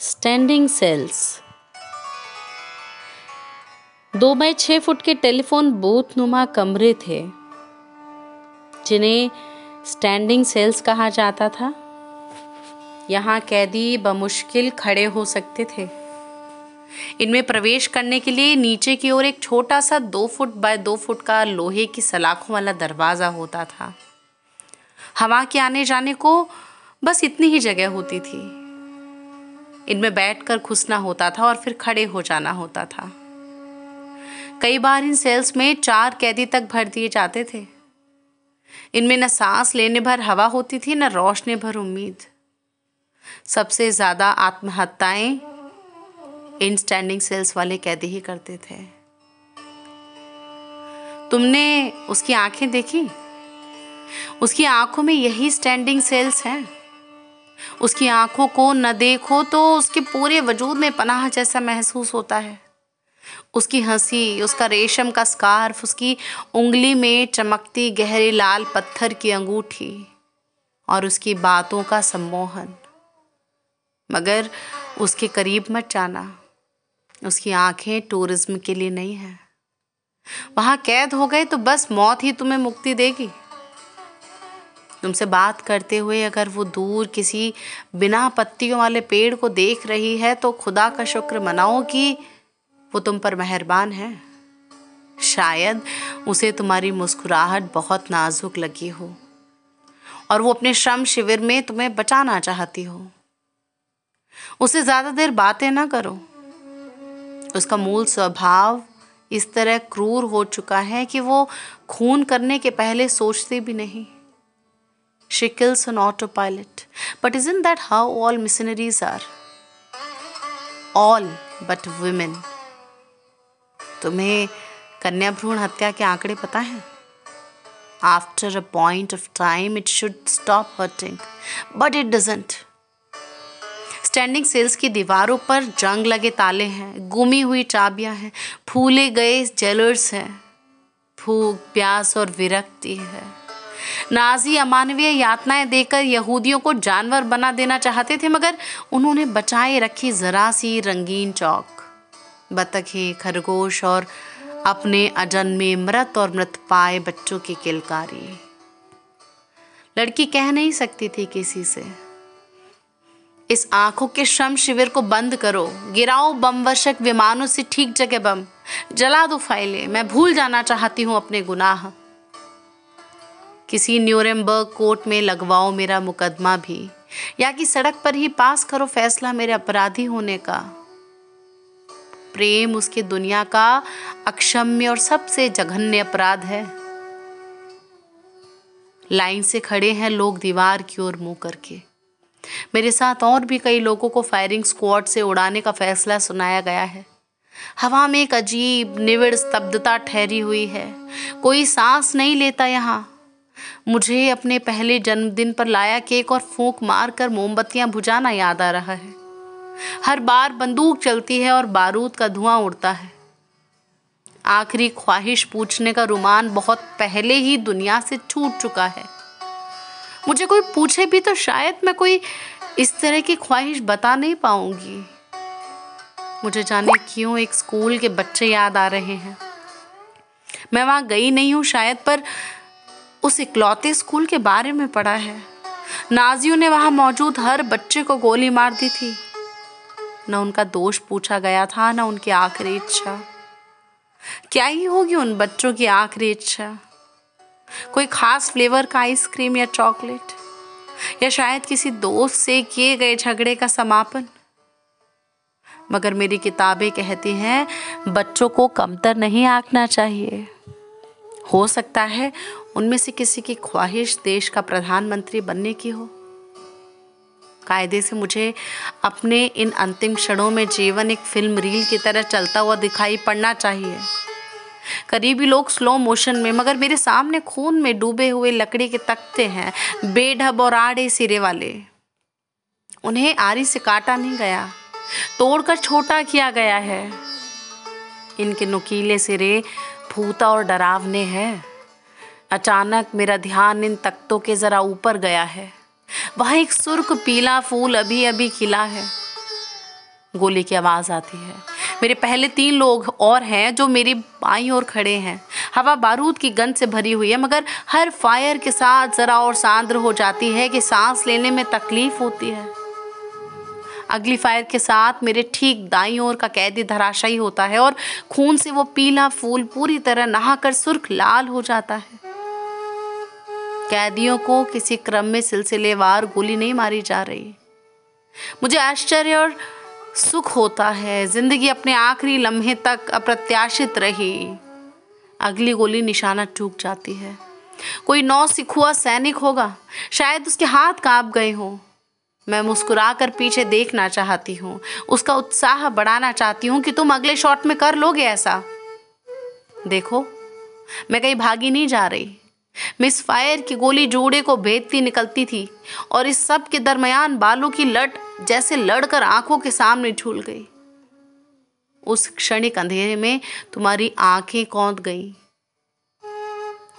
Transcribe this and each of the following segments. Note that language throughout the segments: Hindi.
स्टैंडिंग सेल्स दो बाय छः फुट के टेलीफोन बूथ नुमा कमरे थे, जिन्हें स्टैंडिंग सेल्स कहा जाता था। यहाँ कैदी बमुश्किल खड़े हो सकते थे। इनमें प्रवेश करने के लिए नीचे की ओर एक छोटा सा दो फुट बाय दो फुट का लोहे की सलाखों वाला दरवाज़ा होता था। हवा के आने जाने को बस इतनी ही जगह होती थी। इनमें बैठकर घुसना होता था और फिर खड़े हो जाना होता था। कई बार इन सेल्स में चार कैदी तक भर दिए जाते थे। इनमें न सांस लेने भर हवा होती थी, न रोशनी भर उम्मीद। सबसे ज़्यादा आत्महत्याएँ इन स्टैंडिंग सेल्स वाले कैदी ही करते थे। तुमने उसकी आँखें देखी? उसकी आँखों में यही स्टैंडिंग सेल्स हैं। उसकी आँखों को न देखो तो उसके पूरे वजूद में पनाह जैसा महसूस होता है। उसकी हँसी, उसका रेशम का स्कार्फ, उसकी उंगली में चमकती गहरे लाल पत्थर की अंगूठी और उसकी बातों का सम्मोहन। मगर उसके करीब मत जाना। उसकी आँखें टूरिज़्म के लिए नहीं है। वहाँ कैद हो गए तो बस मौत ही तुम्हें मुक्ति देगी। तुमसे बात करते हुए अगर वो दूर किसी बिना पत्तियों वाले पेड़ को देख रही है तो खुदा का शुक्र मनाओ कि वो तुम पर मेहरबान है। शायद उसे तुम्हारी मुस्कुराहट बहुत नाजुक लगी हो और वो अपने श्रम शिविर में तुम्हें बचाना चाहती हो। उसे ज़्यादा देर बातें ना करो। उसका मूल स्वभाव इस तरह क्रूर हो चुका है कि वो खून करने के पहले सोचती भी नहीं। She kills on autopilot. But isn't that how all missionaries are? All but women. तुम्हें कन्या भ्रूण हत्या के आंकड़े पता है after a point of time it should stop hurting but it doesn't standing cells की दीवारों पर जंग लगे ताले हैं, गुमी हुई चाबियाँ हैं, फूले गए जेलर्स हैं भूख प्यास और विरक्ति है नाजी अमानवीय यातनाएँ देकर यहूदियों को जानवर बना देना चाहते थे, मगर उन्होंने बचाए रखी जरा सी रंगीन चौक। बतखें, खरगोश और अपने अजन्मे मृत और मृत पाए बच्चों की किलकारी। लड़की कह नहीं सकती थी किसी से। इस आँखों के श्रम शिविर को बंद करो। गिराओ बम वर्षक विमानों से ठीक जगह बम। जला दो फाइलें। मैं भूल जाना चाहती हूँ अपने गुनाह। किसी न्यूरेमबर्ग कोर्ट में लगवाओ मेरा मुकदमा भी, या कि सड़क पर ही पास करो फैसला मेरे अपराधी होने का। प्रेम उसकी दुनिया का अक्षम्य और सबसे जघन्य अपराध है। लाइन से खड़े हैं लोग दीवार की ओर मुँह करके। मेरे साथ और भी कई लोगों को फायरिंग स्क्वाड से उड़ाने का फैसला सुनाया गया है। हवा में एक अजीब, निविड़ स्तब्धता ठहरी हुई है। कोई सांस नहीं लेता यहाँ। मुझे अपने पहले जन्मदिन पर लाया केक और फूंक मार कर मोमबत्तियाँ बुझाना याद आ रहा है। हर बार बंदूक चलती है और बारूद का धुआँ उड़ता है। आखिरी ख्वाहिश पूछने का रुमान बहुत पहले ही दुनिया से छूट चुका है। मुझे कोई पूछे भी तो शायद मैं कोई इस तरह की ख्वाहिश बता नहीं पाऊँगी। मुझे जाने क्यों एक स्कूल के बच्चे याद आ रहे हैं। मैं वहाँ गई नहीं हूँ शायद, पर उस इकलौते स्कूल के बारे में पढ़ा है। नाजियों ने वहाँ मौजूद हर बच्चे को गोली मार दी थी। न उनका दोष पूछा गया था, न उनकी आखिरी इच्छा। क्या ही होगी उन बच्चों की आखिरी इच्छा? कोई खास फ्लेवर का आइसक्रीम या चॉकलेट? या शायद किसी दोस्त से किए गए झगड़े का समापन? मगर मेरी किताबें कहती हैं, बच्चों को कमतर नहीं आंकना चाहिए। हो सकता है उनमें से किसी की ख्वाहिश देश का प्रधानमंत्री बनने की हो। कायदे से मुझे अपने इन अंतिम क्षणों में जीवन एक फ़िल्म रील की तरह चलता हुआ दिखाई पड़ना चाहिए। करीबी लोग स्लो मोशन में, मगर मेरे सामने खून में डूबे हुए लकड़ी के तख्ते हैं, बेढब और आड़े सिरे वाले। उन्हें आरी से काटा नहीं गया, तोड़कर छोटा किया गया है। इनके नुकीले सिरे फूता और डरावने हैं। अचानक मेरा ध्यान इन तख्तों के ज़रा ऊपर गया है। वहाँ एक सुर्ख पीला फूल अभी अभी खिला है। गोली की आवाज़ आती है। मेरे पहले तीन लोग और हैं जो मेरी बाई ओर खड़े हैं। हवा बारूद की गंध से भरी हुई है, मगर हर फायर के साथ ज़रा और सांद्र हो जाती है कि सांस लेने में तकलीफ़ होती है। अगली फायर के साथ मेरे ठीक दाई ओर का कैदी धराशायी होता है और खून से वो पीला फूल पूरी तरह नहाकर सुर्ख लाल हो जाता है। कैदियों को किसी क्रम में सिलसिलेवार गोली नहीं मारी जा रही। मुझे आश्चर्य और सुख होता है। ज़िंदगी अपने आखिरी लम्हे तक अप्रत्याशित रही। अगली गोली निशाना चूक जाती है। कोई नौ सिखुआ सैनिक होगा। शायद उसके हाथ काँप गए हों। मैं मुस्कुराकर पीछे देखना चाहती हूँ। उसका उत्साह बढ़ाना चाहती हूँ कि तुम अगले शॉट में कर लोगे ऐसा। देखो, मैं कहीं भागी नहीं जा रही। मिस फायर की गोली जोड़े को भेदती निकलती थी और इस सब के दरमियान बालों की लट जैसे लड़कर आँखों के सामने झूल गई। उस क्षणिक अंधेरे में तुम्हारी आँखें कौंध गई।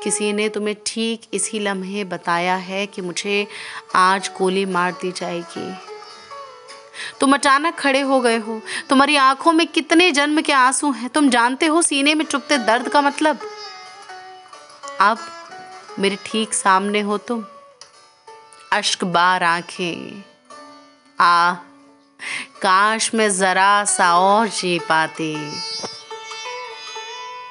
किसी ने तुम्हें ठीक इसी लम्हे बताया है कि मुझे आज गोली मार दी जाएगी। तुम अचानक खड़े हो गए हो। तुम्हारी आँखों में कितने जन्म के आँसू हैं। तुम जानते हो सीने में चुपते दर्द का मतलब? अब मेरे ठीक सामने हो तुम। अश्क बार आँखें। आ, काश मैं जरा सा और जी पाती।